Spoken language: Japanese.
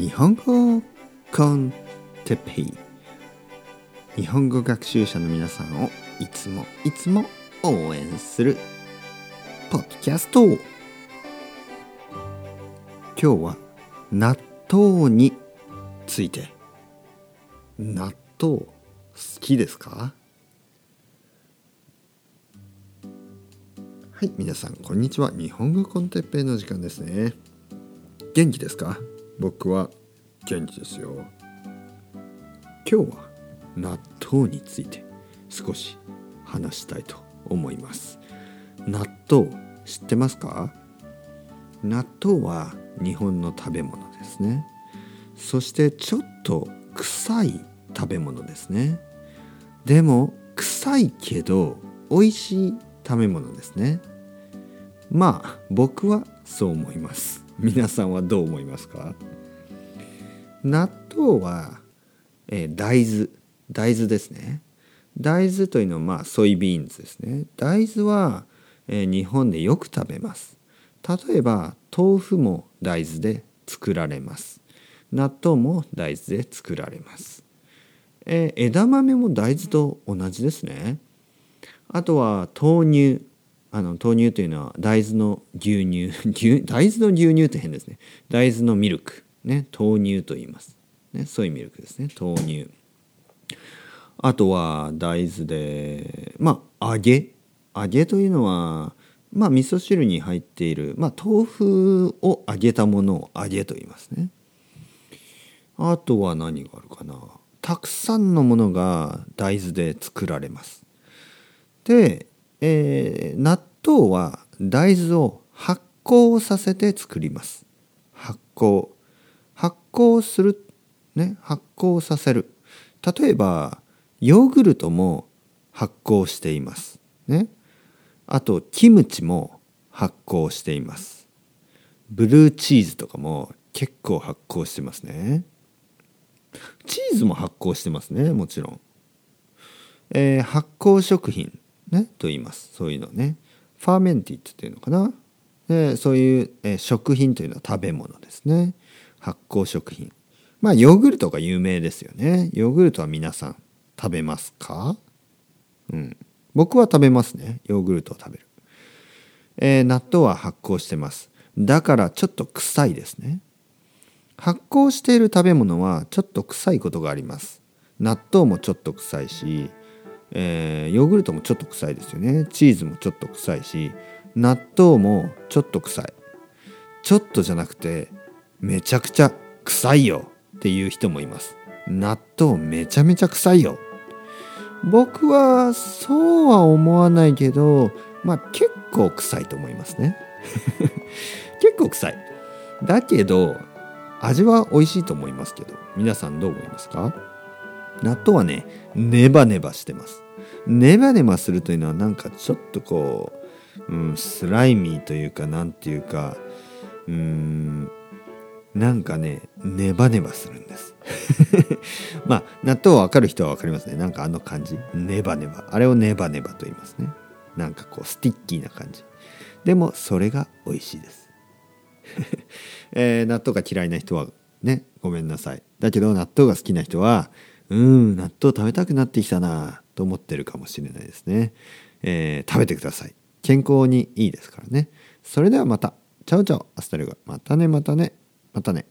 日本語コンテペイ。日本語学習者の皆さんをいつもいつも応援するポッドキャスト。今日は納豆について。納豆好きですか？はい皆さんこんにちは。日本語コンテッペイの時間ですね。元気ですか？僕は元気ですよ。今日は納豆について少し話したいと思います。納豆知ってますか？納豆は日本の食べ物ですね。そしてちょっと臭い食べ物ですね。でも臭いけど美味しい食べ物ですね。まあ僕はそう思います。皆さんはどう思いますか？納豆は、えー、大豆大豆ですね。大豆というのはまあソイビーンズですね。大豆は、えー、日本でよく食べます。例えば豆腐も大豆で作られます。納豆も大豆で作られます、えー、枝豆も大豆と同じですね。あとは豆乳。あの豆乳というのは大豆の牛乳。大豆の牛乳って変ですね。大豆のミルクね。豆乳と言います、ね、そういうミルクですね。豆乳。あとは大豆でまあ揚げ。揚げというのはまあ味噌汁に入っている、まあ、豆腐を揚げたものを揚げと言いますね。あとは何があるかな。たくさんのものが大豆で作られます。でえー、納豆は大豆を発酵させて作ります。発酵。発酵する。ね発酵させる。例えばヨーグルトも発酵しています。ね。あとキムチも発酵しています。ブルーチーズとかも結構発酵してますね。チーズも発酵してますねもちろん、えー、発酵食品。ね、と言います。そういうの。ね。ファーメンティッドっていうのかな。でそういう、え食品というのは食べ物ですね。発酵食品。まあヨーグルトが有名ですよね。ヨーグルトは皆さん食べますか？うん。僕は食べますね。ヨーグルトを食べる、えー、納豆は発酵してます。だからちょっと臭いですね。発酵している食べ物はちょっと臭いことがあります。納豆もちょっと臭いしえー、ヨーグルトもちょっと臭いですよね。チーズもちょっと臭いし納豆もちょっと臭い。ちょっとじゃなくてめちゃくちゃ臭いよっていう人もいます。納豆めちゃめちゃ臭いよ。僕はそうは思わないけどまあ結構臭いと思いますね。結構臭い。だけど味は美味しいと思いますけど皆さんどう思いますか？納豆はねネバネバしてます。ネバネバするというのはなんかちょっとこう、うん、スライミーというかなんていうかうんなんかねネバネバするんです。まあ納豆わかる人はわかりますね。なんかあの感じ。ネバネバ。あれをネバネバと言いますね。なんかこう sticky な感じ。でもそれが美味しいです。えー、納豆が嫌いな人はねごめんなさい。だけど納豆が好きな人はうん納豆食べたくなってきたなと思ってるかもしれないですね、えー、食べてください。健康にいいですからね。それではまた。 Chao chao hasta luego またねまたね。またね。